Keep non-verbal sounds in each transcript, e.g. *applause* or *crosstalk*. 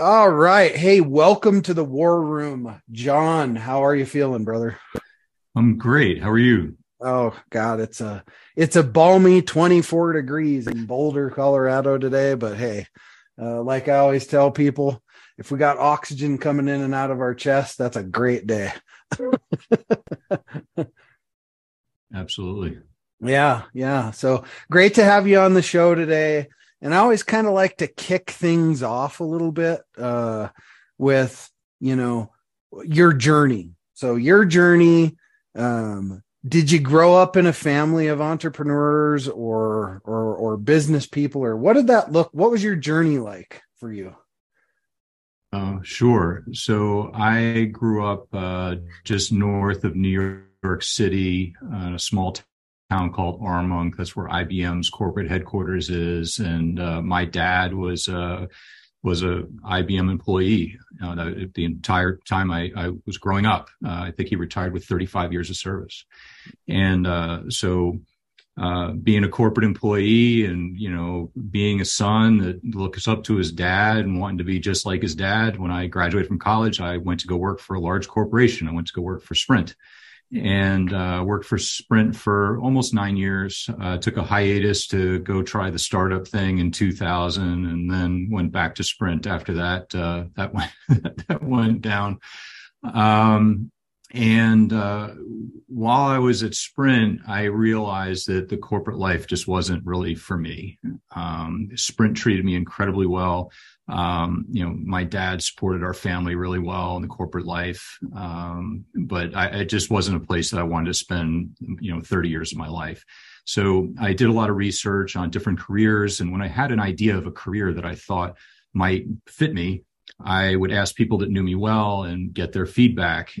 All right. Hey, welcome to the war room. John, how are you feeling, brother? I'm great. How are you? Oh God, it's a it's a balmy 24 degrees in Boulder, Colorado today, but hey, uh, like I always tell people, if we got oxygen coming in and out of our chest, that's a great day. *laughs* Absolutely. Yeah, yeah. So great to have you on the show today and I always kind of like to kick things off a little bit uh, with you know your journey. So your journey. Um, did you grow up in a family of entrepreneurs or or or business people, or what did that look? What was your journey like for you? Uh, sure. So I grew up uh, just north of New York City, uh, a small town called Armonk. That's where IBM's corporate headquarters is. And uh, my dad was uh, was a IBM employee the, the, entire time I, I was growing up. Uh, I think he retired with 35 years of service, and uh, so. Uh, being a corporate employee and you know being a son that looks up to his dad and wanting to be just like his dad when i graduated from college i went to go work for a large corporation i went to go work for sprint and uh, worked for Sprint for almost nine years. Uh, took a hiatus to go try the startup thing in 2000, and then went back to Sprint after that. Uh, that went *laughs* that went down. Um, and uh, while I was at Sprint, I realized that the corporate life just wasn't really for me. Um, Sprint treated me incredibly well. Um, you know, my dad supported our family really well in the corporate life, um, but I, it just wasn't a place that I wanted to spend, you know, 30 years of my life. So I did a lot of research on different careers, and when I had an idea of a career that I thought might fit me, I would ask people that knew me well and get their feedback.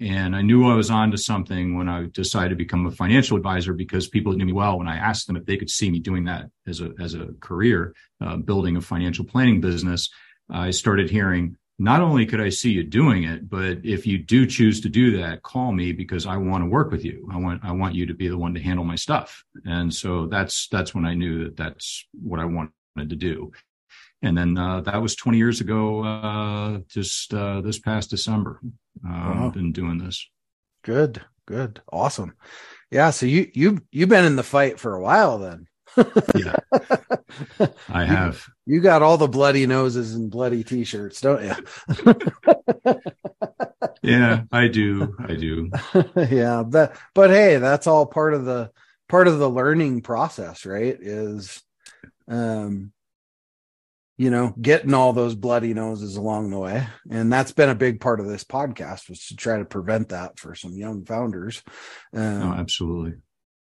And I knew I was on to something when I decided to become a financial advisor because people knew me well, when I asked them if they could see me doing that as a, as a career, uh, building a financial planning business, I started hearing, not only could I see you doing it, but if you do choose to do that, call me because I want to work with you. I want, I want you to be the one to handle my stuff. And so that's, that's when I knew that that's what I wanted to do. And then uh, that was 20 years ago, uh, just uh, this past December. Uh, wow. Been doing this. Good, good, awesome. Yeah. So you you you've been in the fight for a while then. *laughs* yeah, I have. You, you got all the bloody noses and bloody t-shirts, don't you? *laughs* yeah, I do. I do. *laughs* yeah, that. But hey, that's all part of the part of the learning process, right? Is um you know, getting all those bloody noses along the way. And that's been a big part of this podcast was to try to prevent that for some young founders. Um, oh, absolutely.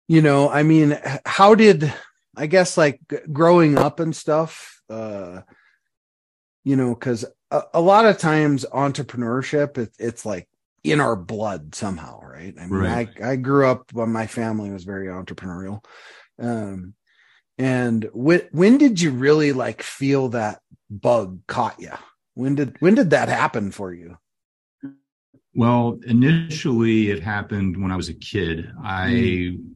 You know, I mean, how did, I guess like growing up and stuff, uh, you know, cause a, a lot of times entrepreneurship, it, it's like in our blood somehow. Right. I mean, right. I, I grew up when my family was very entrepreneurial. Um, and when when did you really like feel that bug caught you? When did when did that happen for you? Well, initially it happened when I was a kid. I mm.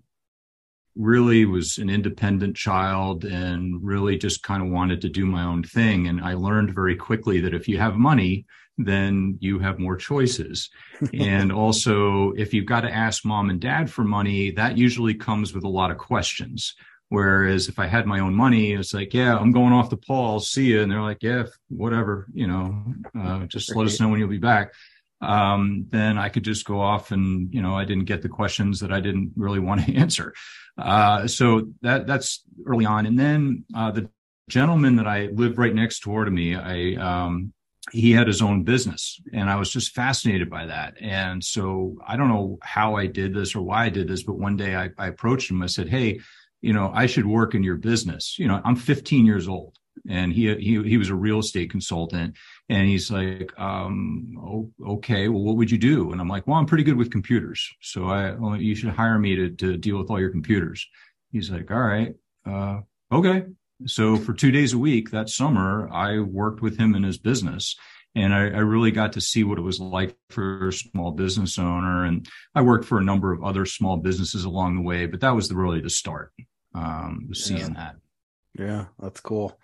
really was an independent child and really just kind of wanted to do my own thing. And I learned very quickly that if you have money, then you have more choices. *laughs* and also, if you've got to ask mom and dad for money, that usually comes with a lot of questions. Whereas if I had my own money, it's like, yeah, I'm going off the Paul. See you. And they're like, yeah, whatever, you know, uh, just let us know when you'll be back. Um, then I could just go off and, you know, I didn't get the questions that I didn't really *laughs* want to answer. Uh, so that, that's early on. And then, uh, the gentleman that I lived right next door to me, I, um, he had his own business and I was just fascinated by that. And so I don't know how I did this or why I did this, but one day I, I approached him. I said, Hey, you know, I should work in your business. You know, I'm 15 years old. and he he he was a real estate consultant, and he's like, um, oh, okay, well, what would you do? And I'm like, well, I'm pretty good with computers, so I well, you should hire me to to deal with all your computers. He's like, all right, uh, okay. So for two days a week that summer, I worked with him in his business and I, I, really got to see what it was like for a small business owner. And I worked for a number of other small businesses along the way, but that was the, really the start, um, seeing yeah. that. Yeah, that's cool.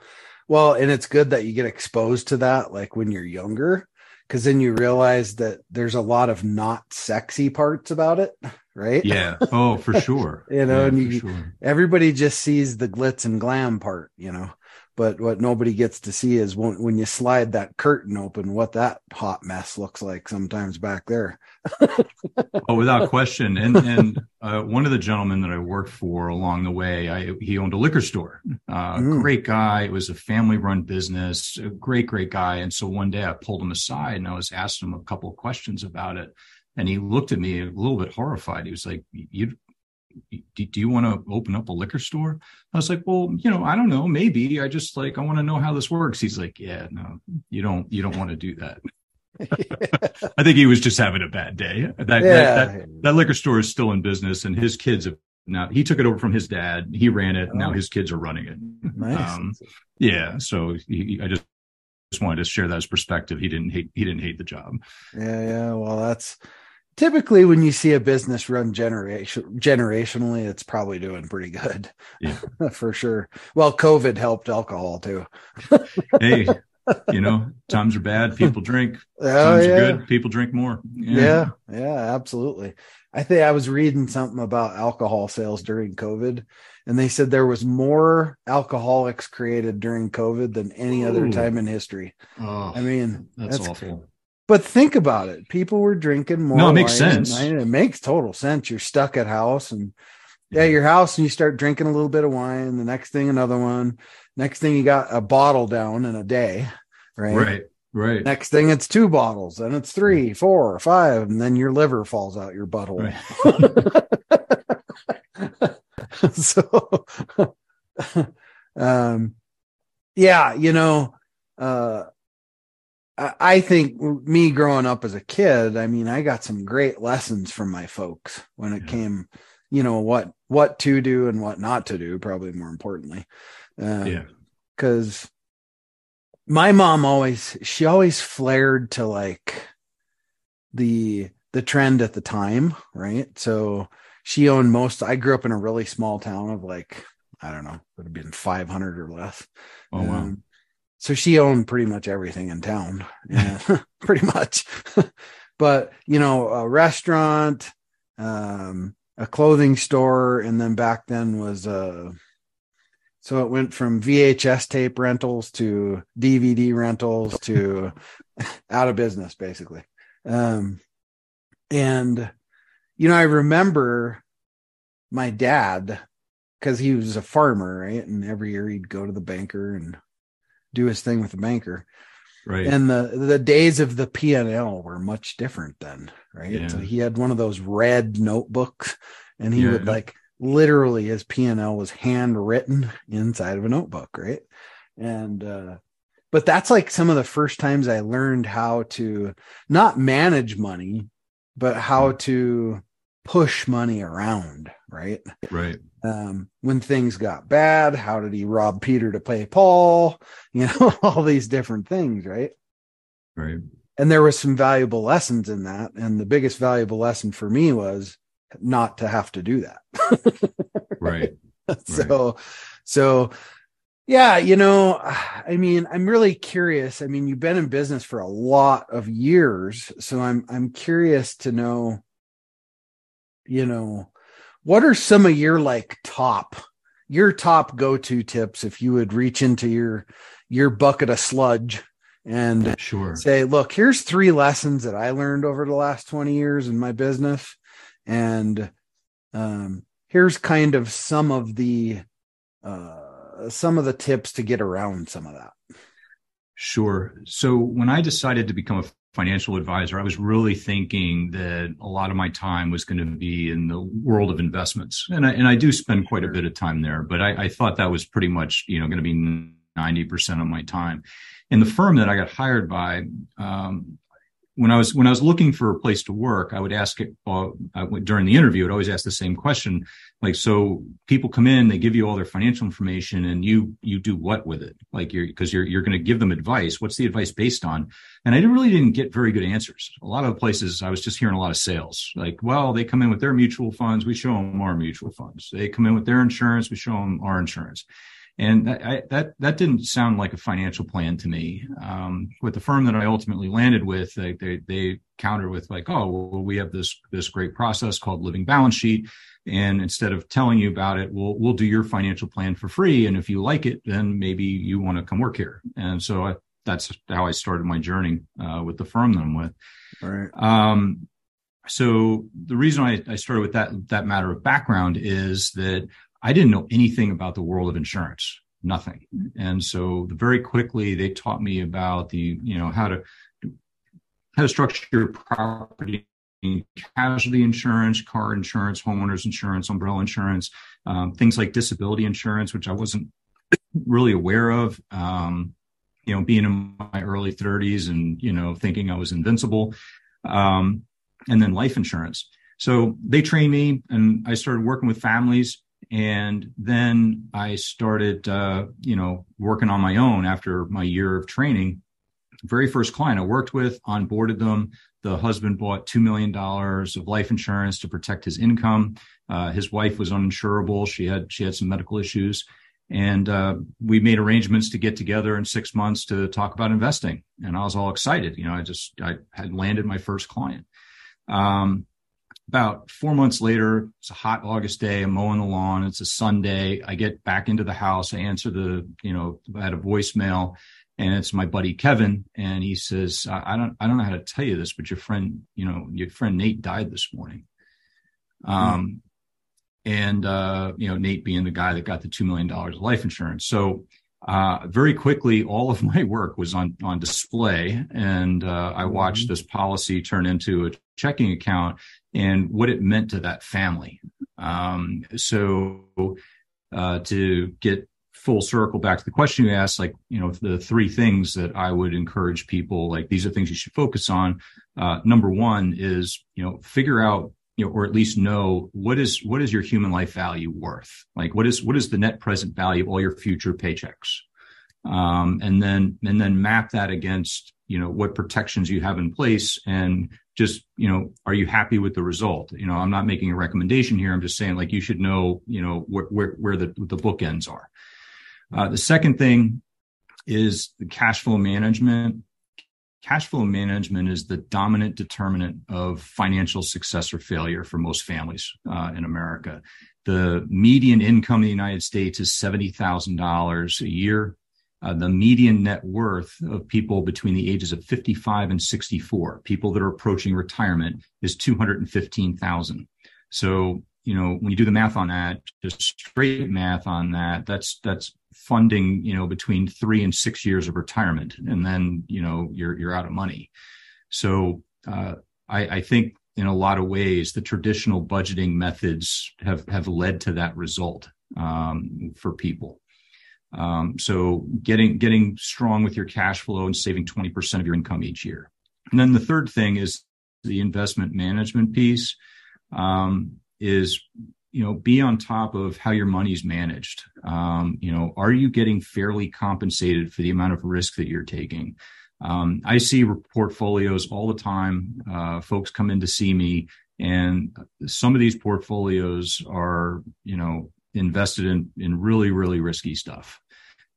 Well, and it's good that you get exposed to that, like when you're younger, because then you realize that there's a lot of not sexy parts about it, right? Yeah. Oh, for sure. *laughs* you know, yeah, and you, sure. everybody just sees the glitz and glam part, you know but what nobody gets to see is when, when you slide that curtain open what that hot mess looks like sometimes back there. Oh without question. And and uh, one of the gentlemen that i worked for along the way I, he owned a liquor store. Uh, mm. great guy. It was a family run business. A great great guy. And so one day i pulled him aside and i was asking him a couple of questions about it. And he looked at me a little bit horrified. He was like you do, do you want to open up a liquor store? I was like, well, you know, I don't know, maybe. I just like I want to know how this works. He's like, yeah, no, you don't, you don't want to do that. *laughs* I think he was just having a bad day. That, yeah. that, that, that liquor store is still in business, and his kids have now. He took it over from his dad. He ran it. Oh. Now his kids are running it. Nice. Um, yeah. So he, I just just wanted to share that as perspective. He didn't hate. He didn't hate the job. Yeah. Yeah. Well, that's typically when you see a business run generation generationally it's probably doing pretty good. Yeah. *laughs* For sure. Well covid helped alcohol too. *laughs* Hey you know times are bad people drink. Oh, times yeah. are good people drink more. Yeah. yeah yeah absolutely. I think i was reading something about alcohol sales during covid and they said there was more alcoholics created during covid than any Ooh. other time in history. Oh, i mean that's, that's awful but think about it. People were drinking more. No, it makes sense. It makes total sense. You're stuck at house and yeah, your house and you start drinking a little bit of wine. The next thing, another one. Next thing, you got a bottle down in a day, right? Right. Right. Next thing, it's two bottles, and it's three, four, five, and then your liver falls out your butthole. Right. *laughs* so, *laughs* um, yeah, you know, uh, I think me growing up as a kid, I mean, I got some great lessons from my folks when it yeah. came, you know, what what to do and what not to do. Probably more importantly, uh, yeah, because my mom always she always flared to like the the trend at the time, right? So she owned most. I grew up in a really small town of like I don't know, would have been five hundred or less. Oh wow. Um, so she owned pretty much everything in town yeah, *laughs* pretty much. *laughs* But you know a restaurant um, a clothing store and then back then was uh so it went from vhs tape rentals to dvd rentals to *laughs* out of business basically. Um and you know i remember my dad because he was a farmer right? And every year he'd go to the banker and do his thing with the banker. Right. And the the days of the P&L were much different then, right? Yeah. So he had one of those red notebooks and he yeah. would like literally his P&L was handwritten inside of a notebook, right? And uh but that's like some of the first times I learned how to not manage money, but how to push money around, right? Right. Um, when things got bad, how did he rob Peter to pay Paul? *laughs* You know, *laughs* all these different things, right? Right. And there was some valuable lessons in that. And the biggest valuable lesson for me was not to have to do that. *laughs* right. So, so yeah, you know, I mean, I'm really curious. I mean, you've been in business for a lot of years, so I'm I'm curious to know you know, what are some of your like top your top go-to tips if you would reach into your your bucket of sludge and sure. say look here's three lessons that i learned over the last 20 years in my business and um, here's kind of some of the uh, some of the tips to get around some of that. Sure. So when i decided to become a financial advisor, I was really thinking that a lot of my time was going to be in the world of investments. And I, and I do spend quite a bit of time there, but I, I thought that was pretty much, you know, going to be 90% of my time. And the firm that I got hired by, um, when I was when I was looking for a place to work, I would ask it uh, during the interview. I'd always ask the same question, like, so people come in, they give you all their financial information, and you you do what with it? Like, you're because you're you're going to give them advice. What's the advice based on? And I really didn't get very good answers. A lot of places, I was just hearing a lot of sales. Like, well, they come in with their mutual funds, we show them our mutual funds. They come in with their insurance, we show them our insurance and that, I, that that didn't sound like a financial plan to me. Um, with the firm that I ultimately landed with, they, they, they counter with like, oh, well, we have this this great process called Living Balance Sheet, and instead of telling you about it, we'll we'll do your financial plan for free, and if you like it, then maybe you want to come work here. And so I, that's how I started my journey uh, with the firm that I'm with. All right. Um, so the reason I, I started with that that matter of background is that I didn't know anything about the world of insurance, nothing. And so very quickly they taught me about the, you know, how to how to structure property casualty insurance, car insurance, homeowners insurance, umbrella insurance, um, things like disability insurance, which I wasn't really aware of. Um, you know, being in my early 30s and you know thinking I was invincible, um, and then life insurance. So they trained me, and I started working with families and then I started, uh, you know, working on my own after my year of training. Very first client I worked with, onboarded them. The husband bought $2 million of life insurance to protect his income. Uh, his wife was uninsurable. She had, she had some medical issues. And uh, we made arrangements to get together in six months to talk about investing. And I was all excited. You know, I just, I had landed my first client. Um, about four months later, it's a hot August day. I'm mowing the lawn. It's a Sunday. I get back into the house. I answer the, you know, I had a voicemail and it's my buddy Kevin. And he says, I, I don't, I don't know how to tell you this, but your friend, you know, your friend Nate died this morning. Um, and, uh, you know, Nate being the guy that got the $2 million of life insurance. So, uh, very quickly, all of my work was on on display, and uh, I watched mm-hmm. this policy turn into a checking account and what it meant to that family. Um, so uh, to get full circle back to the question you asked, like, you know, the three things that I would encourage people, like, these are things you should focus on. Uh, number one is, you know, figure out, you know, or at least know what is, what is your human life value worth? Like, what is, what is the net present value of all your future paychecks? Um, and then, and then map that against, you know, what protections you have in place and just you know are you happy with the result? You know i'm not making a recommendation here. I'm just saying like you should know you know where where, where the the bookends are. Uh, the second thing is the cash flow management. Cash flow management is the dominant determinant of financial success or failure for most families uh, in america. The median income in the united states is $70000 a year uh, the median net worth of people between the ages of 55 and 64, people that are approaching retirement, is 215,000. So, you know, when you do the math on that, just straight math on that, that's that's funding, you know, between three and six years of retirement, and then you know you're you're out of money. So, uh, I, I think in a lot of ways, the traditional budgeting methods have have led to that result um, for people. Um, so getting getting strong with your cash flow and saving 20% of your income each year. And then the third thing is the investment management piece um, is you know be on top of how your money is managed. Um, you know, are you getting fairly compensated for the amount of risk that you're taking? Um, I see portfolios all the time. Uh, folks come in to see me, and some of these portfolios are, you know, invested in in really really risky stuff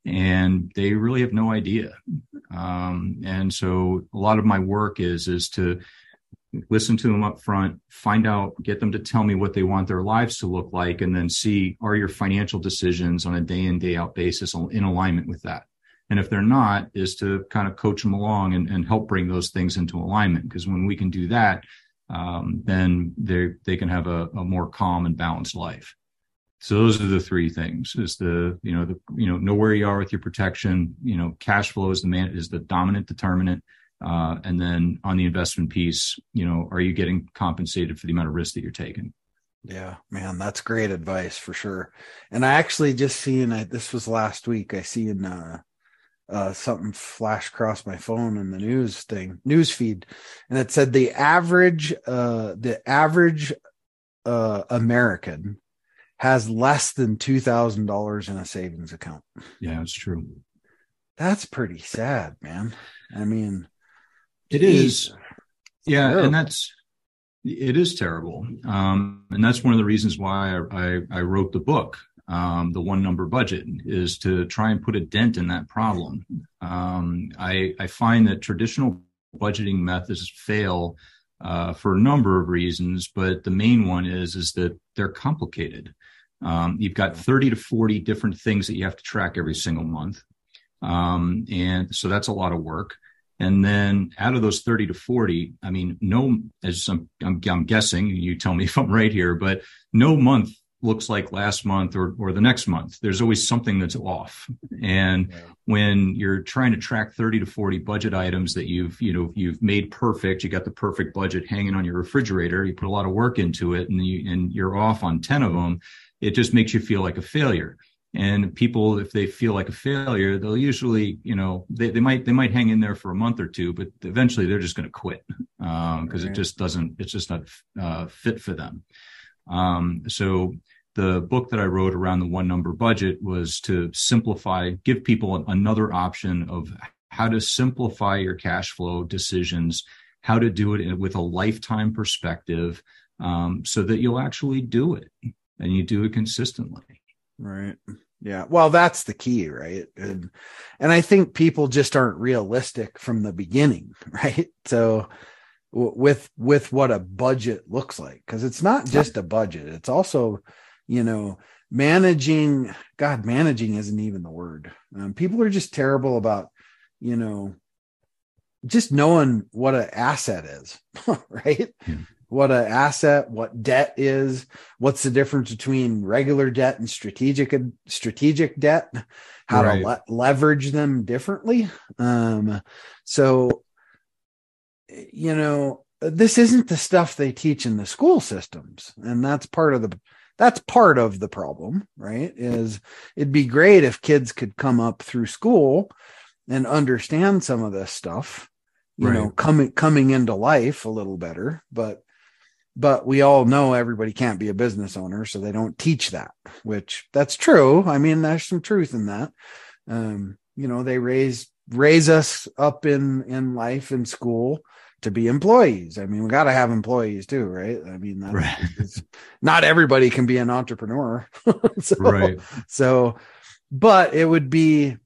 and they really have no idea. Um, and so a lot of my work is is to listen to them up front find out get them to tell me what they want their lives to look like and then see are your financial decisions on a day in day out basis in alignment with that? And if they're not is to kind of coach them along and, and help bring those things into alignment. Because when we can do that um, then they they can have a, a more calm and balanced life so those are the three things: is the you know the you know know where you are with your protection. You know, cash flow is the man is the dominant determinant, uh, and then on the investment piece, you know, are you getting compensated for the amount of risk that you're taking? Yeah, man, that's great advice for sure. And I actually just seen. This was last week. I seen uh, uh, something flash across my phone in the news thing, news feed, and it said the average, uh, the average uh, American has less than two thousand dollars in a savings account. Yeah, it's true. That's pretty sad, man. I mean, it geez, is. Yeah, terrible. and that's it is terrible, um, and that's one of the reasons why I, I, I wrote the book um, the one number budget is to try and put a dent in that problem. Um, I, I, find that traditional budgeting methods fail uh, for a number of reasons, but the main one is is that they're complicated. Um, you've got 30 to 40 different things that you have to track every single month. Um, and so that's a lot of work. And then out of those 30 to 40, I mean, no, as I'm, I'm, I'm guessing, you tell me *laughs* if I'm right here, but no month looks like last month or, or the next month. There's always something that's off. And yeah. when you're trying to track 30 to 40 budget items that you've, you know, you've made perfect, you got the perfect budget hanging on your refrigerator, you put a lot of work into it and you, and you're off on 10 of them, it just makes you feel like a failure. And people, if they feel like a failure, they'll usually, you know, they, they might, they might hang in there for a month or two, but eventually they're just going to quit. Um, cause right. it just doesn't, it's just not, uh, fit for them. Um, so the book that I wrote around the one number budget was to simplify, give people another option of how to simplify your cash flow decisions, how to do it with a lifetime perspective, um, so that you'll actually do it and you do it consistently. Right. Yeah. Well, that's the key, right? And and I think people just aren't realistic from the beginning, *laughs* right? So with with what a budget looks like because it's not just a budget it's also you know managing god managing isn't even the word um, people are just terrible about you know just knowing what an asset is *laughs* right yeah. What an asset what debt is what's the difference between regular debt and strategic strategic debt how right. to le- leverage them differently um so you know this isn't the stuff they teach in the school systems and that's part of the that's part of the problem, right? Is it'd be great if kids could come up through school and understand some of this stuff, you right. know, coming coming into life a little better, but but we all know everybody can't be a business owner, so they don't teach that, which that's true. I mean, there's some truth in that. Um, you know, they raise raise us up in in life in school to be employees. I mean, we got to have employees too, right? I mean, right. not everybody can be an entrepreneur. *laughs* so, right. So, but it would be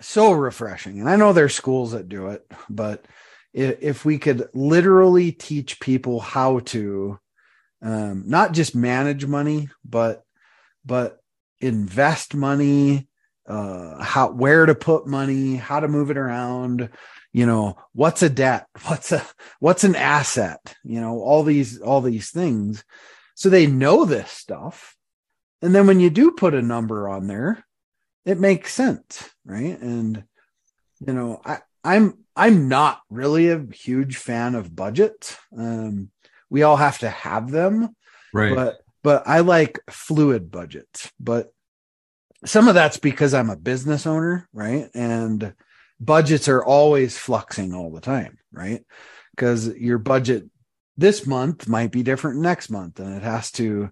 so refreshing. And I know there's schools that do it, but if, we could literally teach people how to um, not just manage money, but but invest money, uh, how where to put money, how to move it around, you know what's a debt *laughs* what's a what's an asset you know all these all these things. So they know this stuff. And then when you do put a number on there it makes sense right? And you know i i'm i'm not really a huge fan of budgets um we all have to have them right but but i like fluid budgets but some of that's because i'm a business owner right and budgets are always fluxing all the time, right? Because your budget this month might be different next month, and it has to,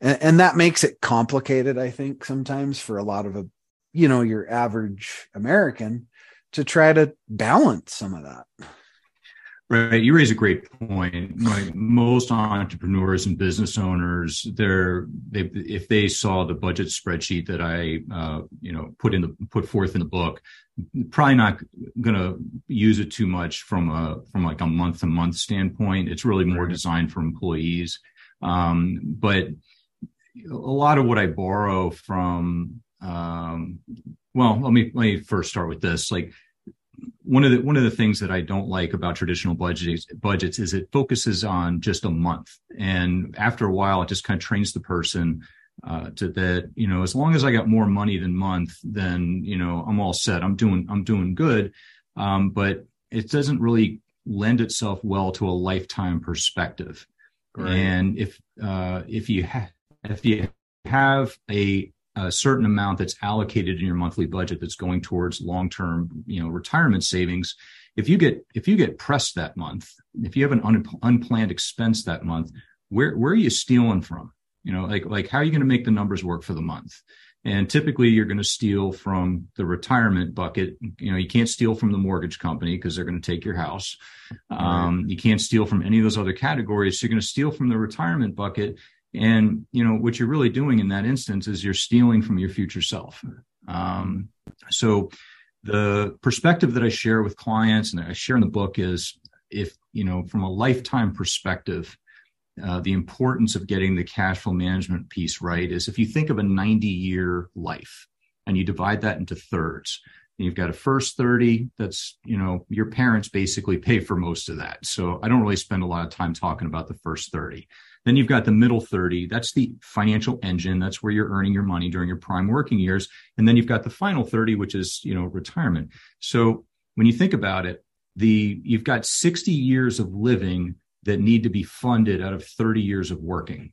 and, and, that makes it complicated. I think sometimes for a lot of a, you know, your average American to try to balance some of that. Right. You raise a great point. Like most entrepreneurs and business owners, they're, they, if they saw the budget spreadsheet that I, uh, you know, put in the, put forth in the book, probably not going to use it too much from a, from like a month to month standpoint. It's really more designed for employees. Um, but a lot of what I borrow from, um, well, let me, let me first start with this. Like, one of the one of the things that I don't like about traditional budgets budgets is it focuses on just a month, and after a while, it just kind of trains the person uh, to that you know as long as I got more money than month, then you know I'm all set. I'm doing I'm doing good, um, but it doesn't really lend itself well to a lifetime perspective. Right. And if uh, if you ha- if you have a a certain amount that's allocated in your monthly budget that's going towards long-term, you know, retirement savings. If you get if you get pressed that month, if you have an un, unplanned expense that month, where where are you stealing from? You know, like like how are you going to make the numbers work for the month? And typically you're going to steal from the retirement bucket. You know, you can't steal from the mortgage company because they're going to take your house. Um, You can't steal from any of those other categories. So you're going to steal from the retirement bucket. And, you know, what you're really doing in that instance is you're stealing from your future self. Um, so the perspective that I share with clients and I share in the book is if, you know, from a lifetime perspective, uh, the importance of getting the cash flow management piece right is if you think of a 90 year life and you divide that into thirds you've got a first 30 that's you know your parents basically pay for most of that so i don't really spend a lot of time talking about the first 30 then you've got the middle 30 that's the financial engine that's where you're earning your money during your prime working years and then you've got the final 30 which is you know retirement so when you think about it the you've got 60 years of living that need to be funded out of 30 years of working.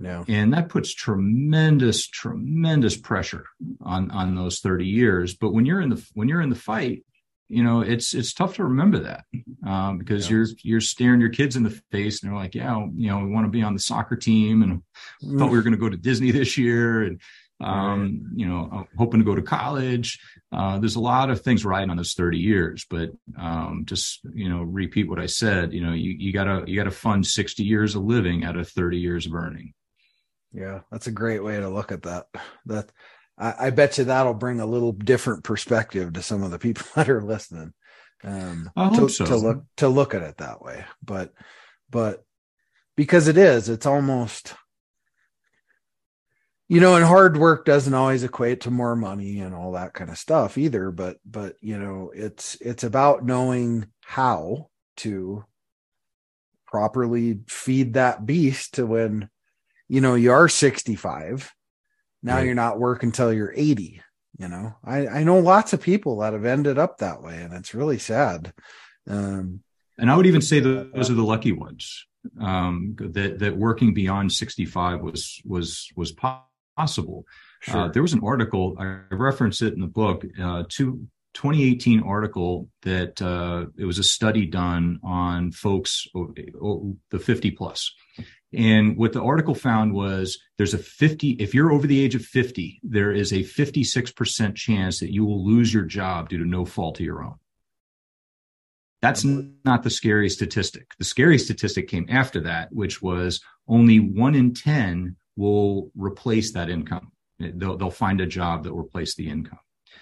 Yeah. And that puts tremendous, tremendous pressure on, on those 30 years. But when you're in the, when you're in the fight, you know, it's, it's tough to remember that, um, because yeah. you're, you're staring your kids in the face and they're like, yeah, you know, we want to be on the soccer team and mm. thought we were going to go to Disney this year. And, um, right. you know, hoping to go to college. Uh, there's a lot of things riding on those 30 years, but um, just you know, repeat what I said. You know, you, you gotta you gotta fund 60 years of living out of 30 years of earning. Yeah, that's a great way to look at that. That I, I bet you that'll bring a little different perspective to some of the people *laughs* that are listening. Um, I to, hope so. to look to look at it that way, but but because it is, it's almost you know and hard work doesn't always equate to more money and all that kind of stuff either but but you know it's it's about knowing how to properly feed that beast to when you know you are 65 now right. you're not working until you're 80 you know i i know lots of people that have ended up that way and it's really sad um and i would even say those are the lucky ones um that that working beyond 65 was was was possible. Uh, sure. Uh, there was an article, I referenced it in the book, uh, to 2018 article that uh, it was a study done on folks, the 50 plus. And what the article found was there's a 50, if you're over the age of 50, there is a 56% chance that you will lose your job due to no fault of your own. That's not the scary statistic. The scary statistic came after that, which was only one in 10 will replace that income. They'll, they'll find a job that will replace the income.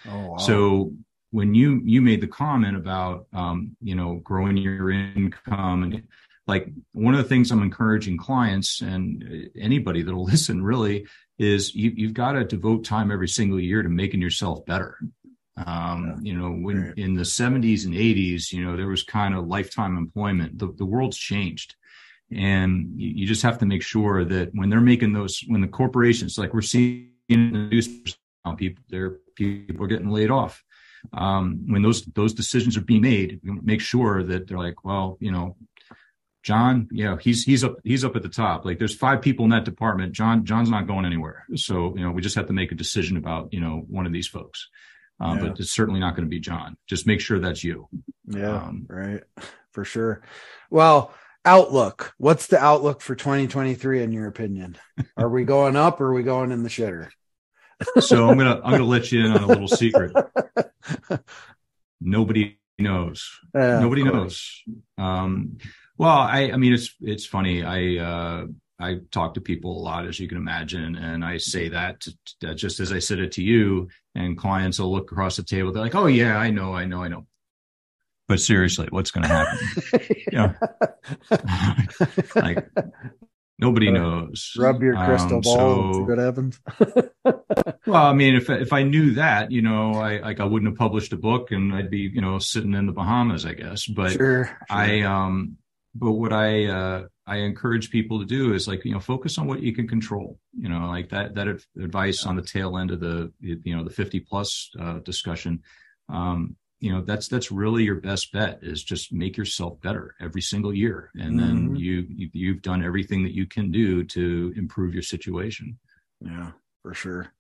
Oh, wow. So when you you made the comment about um, you know growing your income and like one of the things I'm encouraging clients and anybody that'll *laughs* listen really is you, you've got to devote time every single year to making yourself better. Um, yeah. You know, when right. in the 70s and 80s, you know, there was kind of lifetime employment. The, the world's changed and you just have to make sure that when they're making those when the corporations like we're seeing in the news people there people are getting laid off um, when those those decisions are being made make sure that they're like well you know john yeah he's he's up he's up at the top. Like there's five people in that department. John john's not going anywhere. So you know we just have to make a decision about you know one of these folks. Um, yeah. but it's certainly not going to be john. Just make sure that's you. Yeah um, right. *laughs* For sure. Well outlook. What's the outlook for 2023 in your opinion? Are we going up or are we going in the shitter? So i'm gonna i'm gonna let you in on a little secret. *laughs* Nobody knows. Uh, nobody knows. Um well i i mean it's it's funny i uh I talk to people a lot, as you can imagine, and I say that to, to, just as I said it to you. And clients will look across the table. They're like, "Oh yeah, I know, I know, I know." but seriously, what's going to happen? *laughs* yeah. *laughs* like nobody uh, knows. Rub your crystal um, ball. So, what happens? *laughs* well, I mean, if if I knew that, you know, I like I wouldn't have published a book, and I'd be, you know, sitting in the Bahamas, I guess. But sure, sure. I um, but what I uh, I encourage people to do is like you know focus on what you can control. You know, like that that advice on the tail end of the you know the fifty plus uh, discussion. Um, you know that's that's really your best bet is just make yourself better every single year and mm-hmm. then you, you you've done everything that you can do to improve your situation yeah for sure.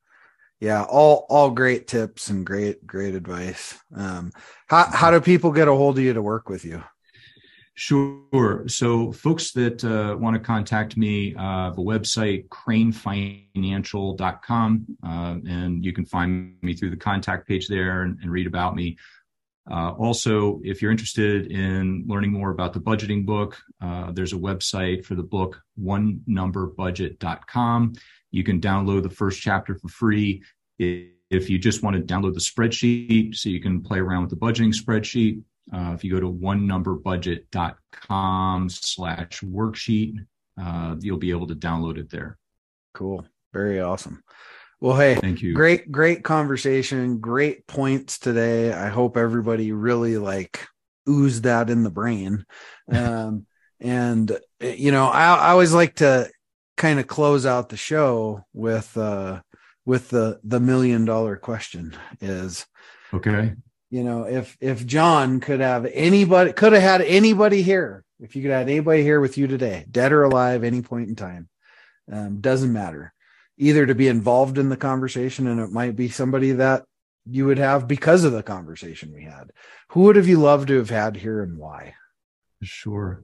Yeah, all all great tips and great great advice. Um, how how do people get a hold of you to work with you? Sure. So, folks that uh, want to contact me, uh, the website cranefinancial.com, uh, and you can find me through the contact page there and, and read about me. Uh, also, if you're interested in learning more about the budgeting book, uh, there's a website for the book, one number onenumberbudget.com. You can download the first chapter for free. If you just want to download the spreadsheet so you can play around with the budgeting spreadsheet, uh, if you go to one number onenumberbudget.com slash worksheet, uh, you'll be able to download it there. Cool. Very awesome. Well, hey, thank you. Great, great conversation. Great points today. I hope everybody really like ooze that in the brain. *laughs* Um, and you know, I, I always like to kind of close out the show with uh with the the million dollar question is okay you know if if john could have anybody could have had anybody here if you could have anybody here with you today dead or alive any point in time um, doesn't matter either to be involved in the conversation and it might be somebody that you would have because of the conversation we had. Who would have you loved to have had here and why? Sure.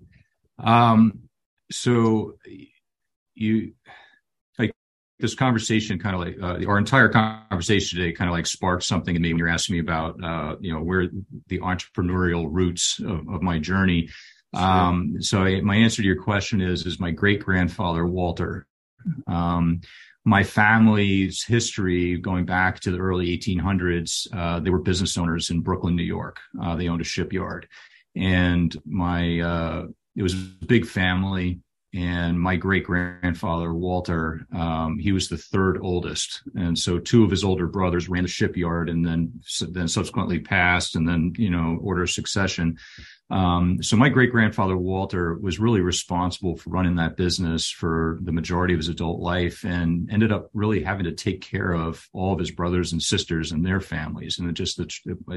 Um, so you this conversation kind of like uh, our entire conversation today kind of like sparked something in me when you're asking me about uh, you know where the entrepreneurial roots of, of my journey. Um, so I, my answer to your question is is my great grandfather Walter. Um, my family's history going back to the early 1800s, uh, they were business owners in Brooklyn, New York. Uh, they owned a shipyard, and my uh, it was a big family. And my great grandfather Walter, um, he was the third oldest, and so two of his older brothers ran the shipyard, and then then subsequently passed, and then you know order of succession. Um, so my great grandfather Walter was really responsible for running that business for the majority of his adult life, and ended up really having to take care of all of his brothers and sisters and their families. And it just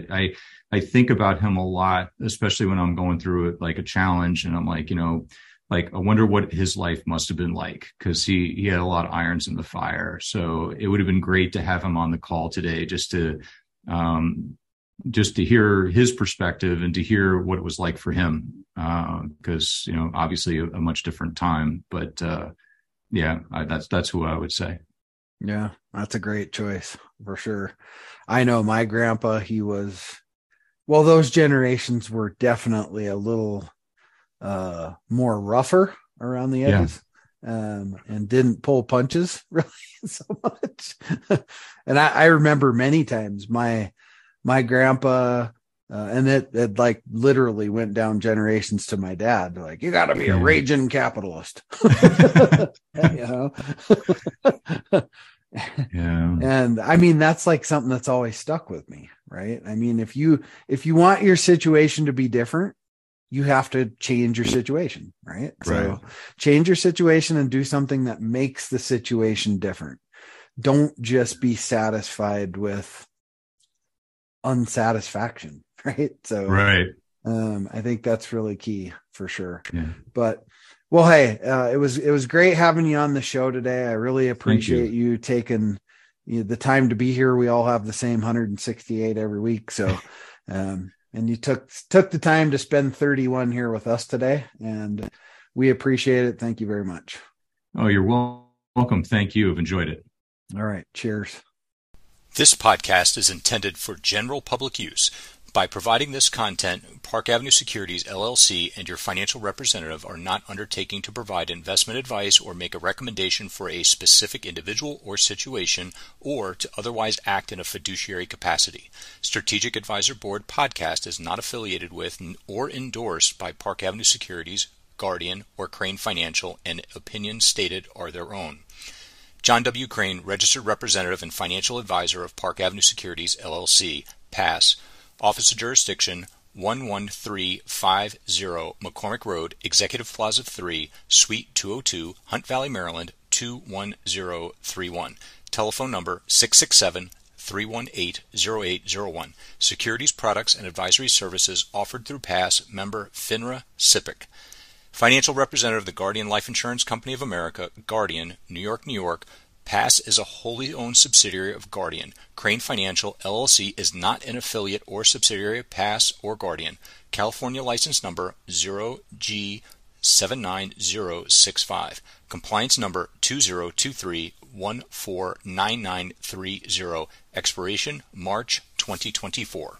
I I think about him a lot, especially when I'm going through it like a challenge, and I'm like, you know, like I wonder what his life must have been like because he he had a lot of irons in the fire. So it would have been great to have him on the call today, just to um, just to hear his perspective and to hear what it was like for him because uh, you know obviously a, a, much different time. But uh, yeah I, that's that's who i would say. Yeah that's a great choice for sure. I know my grandpa he was well those generations were definitely a little uh more rougher around the edges yeah. um and didn't pull punches *laughs* really so much *laughs* and I, I remember many times my my grandpa uh, and it, it like literally went down generations to my dad. Like, you got to be a raging capitalist. *laughs* you know? yeah. And I mean, that's like something that's always stuck with me, right? I mean, if you if you want your situation to be different, you have to change your situation, right? right? So change your situation and do something that makes the situation different. Don't just be satisfied with unsatisfaction, *laughs* right? So, right. Um, I think that's really key for sure. Yeah. But well, hey, uh, it was it was great having you on the show today. I really appreciate you. you. taking you know, the time to be here. We all have the same 168 every week, so *laughs* um, and you took took the time to spend 31 here with us today, and we appreciate it. Thank you very much. Oh, you're welcome. Thank you. I've enjoyed it. All right. Cheers. This podcast is intended for general public use. By providing this content, Park Avenue Securities LLC and your financial representative are not undertaking to provide investment advice or make a recommendation for a specific individual or situation or to otherwise act in a fiduciary capacity. Strategic Advisor Board podcast is not affiliated with or endorsed by Park Avenue Securities, Guardian, or Crane Financial, and opinions stated are their own. John W. Crane, Registered Representative and Financial Advisor of Park Avenue Securities, LLC, PAS, Office of Jurisdiction 11350 McCormick Road, Executive Plaza 3, Suite 202, Hunt Valley, Maryland 21031. Telephone number 667 318 0801. Securities products and advisory services offered through PAS member FINRA SIPC. Financial representative of the Guardian Life Insurance Company of America, Guardian, New York, New York, PAS is a wholly owned subsidiary of Guardian. Crane Financial LLC is not an affiliate or subsidiary of PAS or Guardian. California license number 0G79065. Compliance number 2023149930. Expiration March 2024.